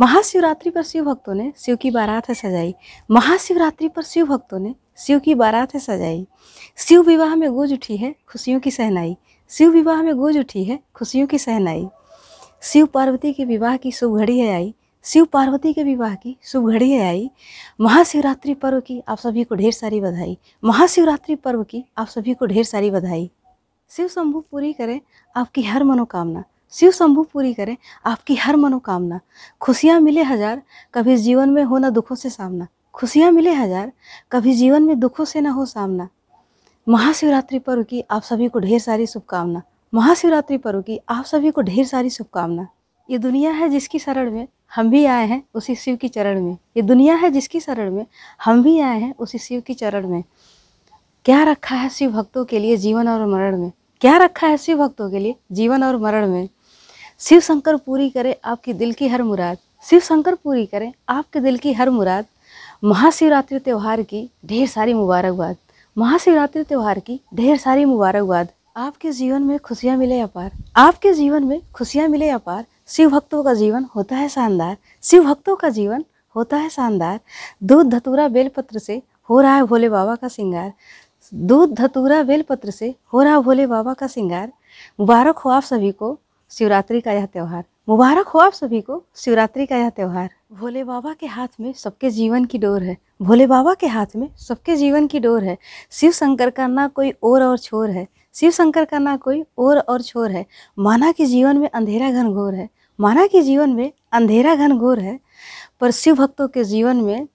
महाशिवरात्रि पर शिव भक्तों ने शिव की बारात है सजाई। महाशिवरात्रि पर शिव भक्तों ने शिव की बारात है सजाई। शिव विवाह में गूंज उठी है, खुशियों की सहनाई। शिव विवाह में गूंज उठी है, खुशियों की सहनाई। शिव पार्वती के विवाह की शुभ घड़ी है आई। शिव पार्वती के विवाह की शुभ घड़ी है आई। महाशिवरात्रि पर्व की आप सभी को ढेर सारी बधाई। महाशिवरात्रि पर्व की आप सभी को ढेर सारी बधाई। शिव शंभु पूरी करें आपकी हर मनोकामना। शिव शंभु पूरी करें आपकी हर मनोकामना। खुशियाँ मिले हज़ार, कभी जीवन में हो ना दुखों से सामना। खुशियाँ मिले हज़ार, कभी जीवन में दुखों से ना हो सामना। महाशिवरात्रि पर्व की आप सभी को ढेर सारी शुभकामना। महाशिवरात्रि पर्व की आप सभी को ढेर सारी शुभकामना। ये दुनिया है जिसकी शरण में हम भी आए हैं उसी शिव की चरण में। ये दुनिया है जिसकी शरण में हम भी आए हैं उसी शिव की चरण में। क्या रखा है शिव भक्तों के लिए जीवन और मरण में? क्या रखा है शिव भक्तों के लिए जीवन और मरण में? शिव शंकर पूरी करे आपकी दिल की हर मुराद। शिव शंकर पूरी करें आपके दिल की हर मुराद। महाशिवरात्रि त्यौहार की ढेर सारी मुबारकबाद। महाशिवरात्रि त्यौहार की ढेर सारी मुबारकबाद। आपके जीवन में खुशियाँ मिले अपार। आपके जीवन में खुशियाँ मिले अपार। शिव भक्तों का जीवन होता है शानदार। शिव भक्तों का जीवन होता है शानदार। दूध धतूरा बेलपत्र से हो रहा है भोले बाबा का श्रृंगार। दूध धतूरा बेलपत्र से हो रहा है भोले बाबा का श्रृंगार। मुबारक हो आप सभी को। शिवरात्रि का यह त्यौहार। मुबारक हो आप सभी को, शिवरात्रि का यह त्यौहार। भोले बाबा के हाथ में सबके जीवन की डोर है। भोले बाबा के हाथ में सबके जीवन की डोर है। शिव शंकर का ना कोई और और छोर है। शिव शंकर का ना कोई और और छोर है। माना कि जीवन में अंधेरा घनघोर है। माना कि जीवन में अंधेरा घनघोर है। पर शिव भक्तों के जीवन में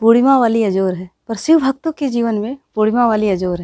पूर्णिमा वाली अजोर है। पर शिव भक्तों के जीवन में पूर्णिमा वाली अजोर है।